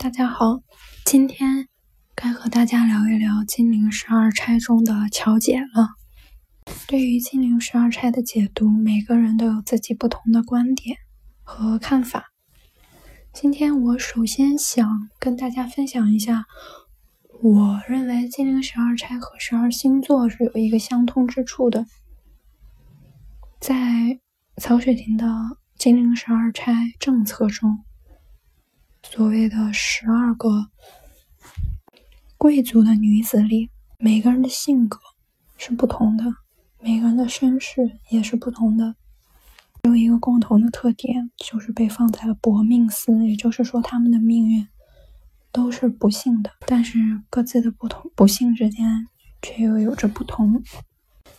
大家好，今天该和大家聊一聊《金陵十二钗》中的巧姐了。对于《金陵十二钗》的解读，每个人都有自己不同的观点和看法。今天我首先想跟大家分享一下，我认为《金陵十二钗》和十二星座是有一个相通之处的。在曹雪芹的《金陵十二钗》正册中。所谓的十二个贵族的女子里，每个人的性格是不同的，每个人的身世也是不同的，有一个共同的特点，就是被放在了薄命司，也就是说，他们的命运都是不幸的，但是各自的不同不幸之间却又有着不同。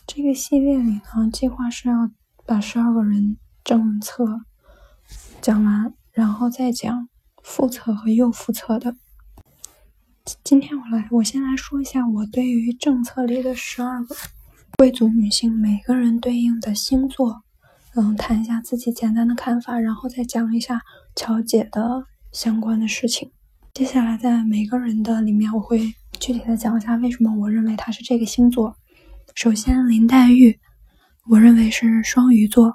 这个系列里呢，计划是要把十二个人政策讲完，然后再讲。复测和又复测的，今天我来，我先来说一下我对于政策里的十二个贵族女性每个人对应的星座，嗯，谈一下自己简单的看法，然后再讲一下乔姐的相关的事情。接下来在每个人的里面，我会具体的讲一下为什么我认为她是这个星座。首先，林黛玉，我认为是双鱼座；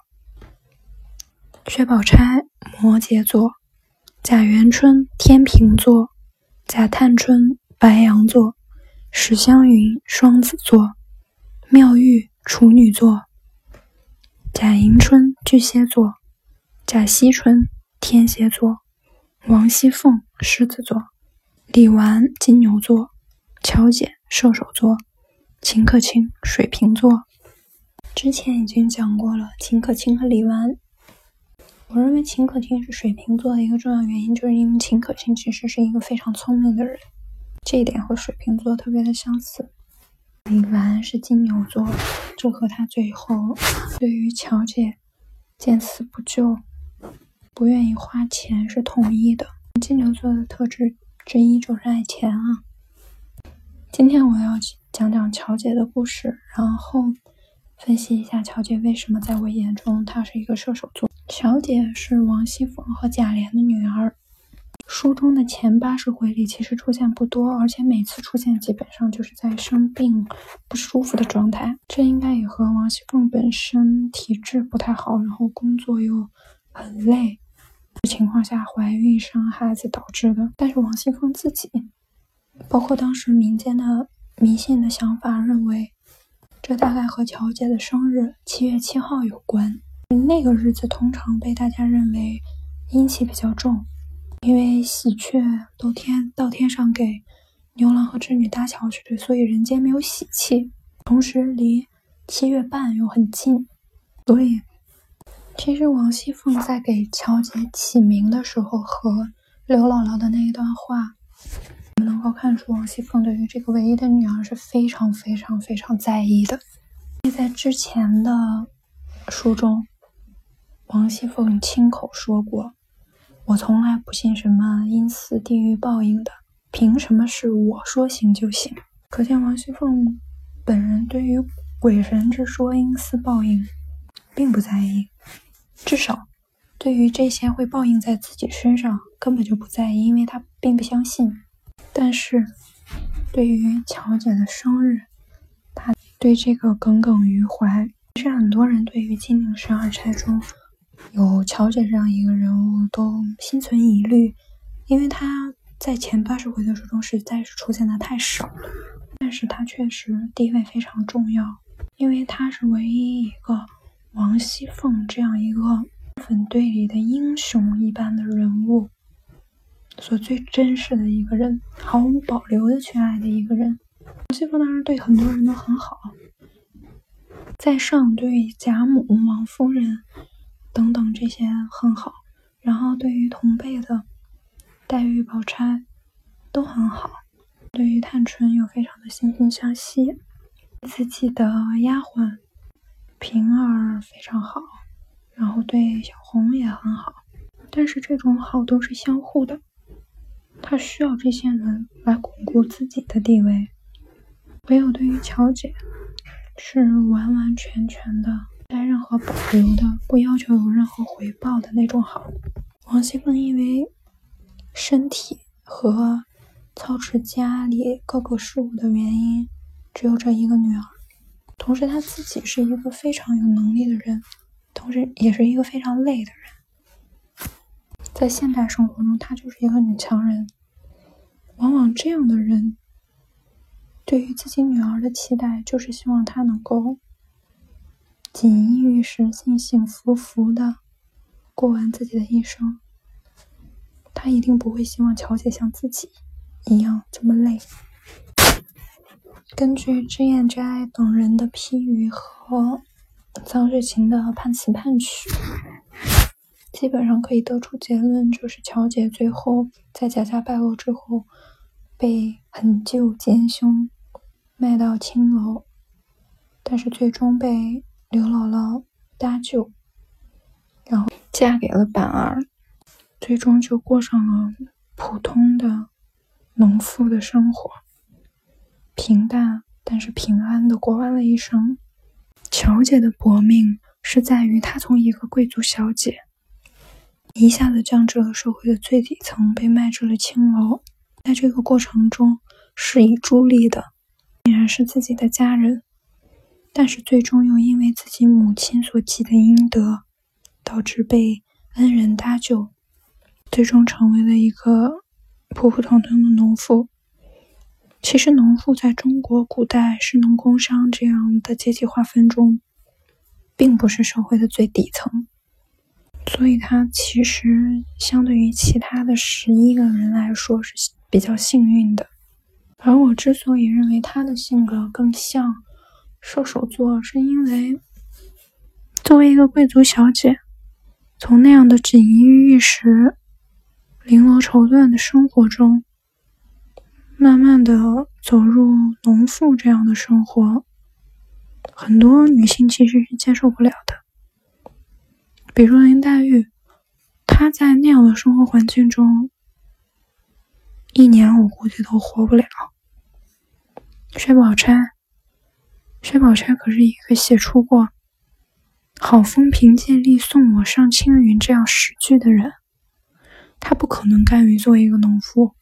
薛宝钗，摩羯座。贾元春天平座，贾探春白羊座，史湘云双子座，妙玉处女座，贾迎春巨蟹座，贾惜春天蝎座，王熙凤狮子座，李纨金牛座，乔姐射手座，秦可卿水瓶座。之前已经讲过了，秦可卿和李纨。我认为秦可卿是水瓶座的一个重要原因，就是因为秦可卿其实是一个非常聪明的人，这一点和水瓶座特别的相似。李纨是金牛座，这和他最后对于乔姐见死不救、不愿意花钱是统一的。金牛座的特质之一就是爱钱啊。今天我要讲讲乔姐的故事，然后分析一下乔姐为什么在我眼中她是一个射手座。乔姐是王熙凤和贾琏的女儿。书中的前八十回里其实出现不多，而且每次出现基本上就是在生病不舒服的状态。这应该也和王熙凤本身体质不太好，然后工作又很累的情况下怀孕生孩子导致的。但是王熙凤自己，包括当时民间的迷信的想法，认为这大概和乔姐的生日七月七号有关。那个日子通常被大家认为阴气比较重，因为喜鹊都天到天上给牛郎和织女搭桥去，所以人间没有喜气。同时离七月半又很近，所以其实王熙凤在给乔姐起名的时候和刘姥姥的那一段话，我们能够看出王熙凤对于这个唯一的女儿是非常非常非常在意的。在之前的书中。王熙凤亲口说过：“我从来不信什么阴司地狱报应的，凭什么是我说行就行？”可见王熙凤本人对于鬼神之说、阴司报应并不在意，至少对于这些会报应在自己身上根本就不在意，因为她并不相信。但是，对于乔姐的生日，她对这个耿耿于怀。其实很多人对于《金陵十二钗》中，有乔姐这样一个人物都心存疑虑，因为她在前八十回的书中实在是出现的太少了，但是她确实地位非常重要，因为她是唯一一个王熙凤这样一个粉队里的英雄一般的人物所最珍视的一个人，毫无保留的去爱的一个人。王熙凤当然对很多人都很好，在上对贾母、王夫人。等等，这些很好。然后对于同辈的黛玉、宝钗都很好，对于探春又非常的惺惺相惜。自己的丫鬟平儿非常好，然后对小红也很好。但是这种好都是相互的，他需要这些人来巩固自己的地位。唯有对于乔姐，是完完全全的。和保留的，不要求有任何回报的那种好。王熙凤因为身体和操持家里各个事务的原因，只有这一个女儿。同时，她自己是一个非常有能力的人，同时也是一个非常累的人。在现代生活中，她就是一个女强人。往往这样的人，对于自己女儿的期待，就是希望她能够锦衣玉食、幸幸福福的过完自己的一生。他一定不会希望乔姐像自己一样这么累。根据脂砚斋等人的批语和臧雪芹的判词判曲，基本上可以得出结论，就是乔姐最后在贾家败落之后，被狠舅奸凶卖到青楼，但是最终被刘姥姥搭救，然后嫁给了板儿。最终就过上了普通的农妇的生活，平淡但是平安的过完了一生。乔姐的薄命是在于她从一个贵族小姐，一下子降至了社会的最底层，被卖至了青楼。在这个过程中，是以助力的竟然是自己的家人，但是最终又因为自己母亲所积的阴德，导致被恩人搭救。最终成为了一个普普通通的农妇。其实，农妇在中国古代是农工商这样的阶级划分中，并不是社会的最底层，所以她其实相对于其他的十一个人来说是比较幸运的。而我之所以认为她的性格更像射手座，是因为作为一个贵族小姐，从那样的锦衣玉食。绫罗绸缎的生活中，慢慢的走入农妇这样的生活，很多女性其实是接受不了的。比如林黛玉，她在那样的生活环境中，一年我估计都活不了。薛宝钗，薛宝钗可是一个写出过“好风凭借力，送我上青云”这样诗句的人。他不可能甘于做一个农夫，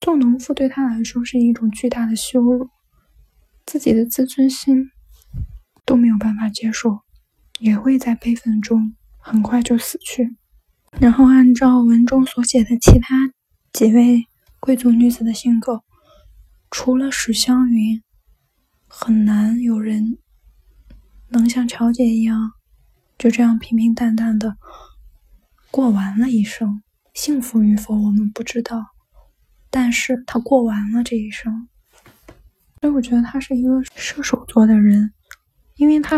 做农夫对他来说是一种巨大的羞辱，自己的自尊心都没有办法接受，也会在悲愤中很快就死去。然后按照文中所写的其他几位贵族女子的性格，除了史湘云，很难有人能像乔姐一样，就这样平平淡淡的过完了一生。幸福与否，我们不知道，但是他过完了这一生，所以我觉得他是一个射手座的人，因为他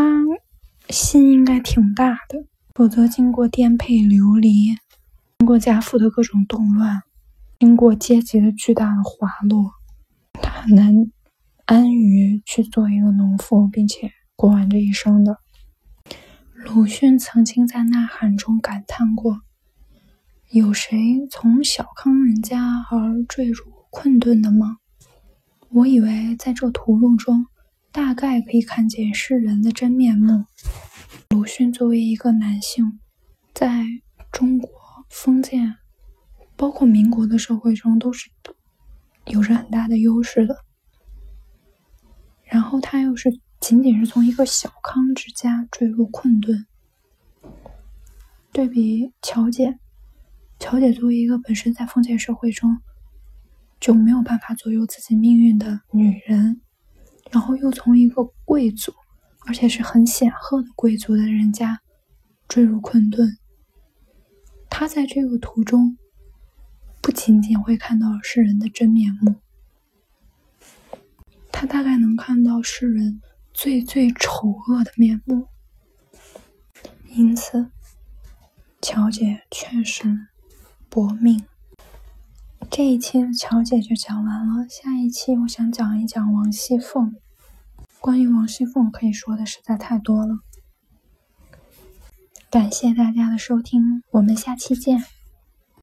心应该挺大的，否则经过颠沛流离，经过家父的各种动乱，经过阶级的巨大的滑落，他很难安于去做一个农妇，并且过完这一生的。鲁迅曾经在《呐喊》中感叹过。有谁从小康人家而坠入困顿的吗？我以为在这屠戮中，大概可以看见世人的真面目。鲁迅作为一个男性，在中国封建，包括民国的社会中，都是有着很大的优势的。他又是仅仅是从一个小康之家坠入困顿，对比乔姐。乔姐作为一个本身在封建社会中就没有办法左右自己命运的女人，然后又从一个贵族，而且是很显赫的贵族的人家坠入困顿，她在这个途中不仅仅会看到世人的真面目，他大概能看到世人最最丑恶的面目，因此，乔姐确实。薄命。这一期的乔姐就讲完了，下一期我想讲一讲王熙凤。关于王熙凤，可以说的实在太多了。感谢大家的收听，我们下期见。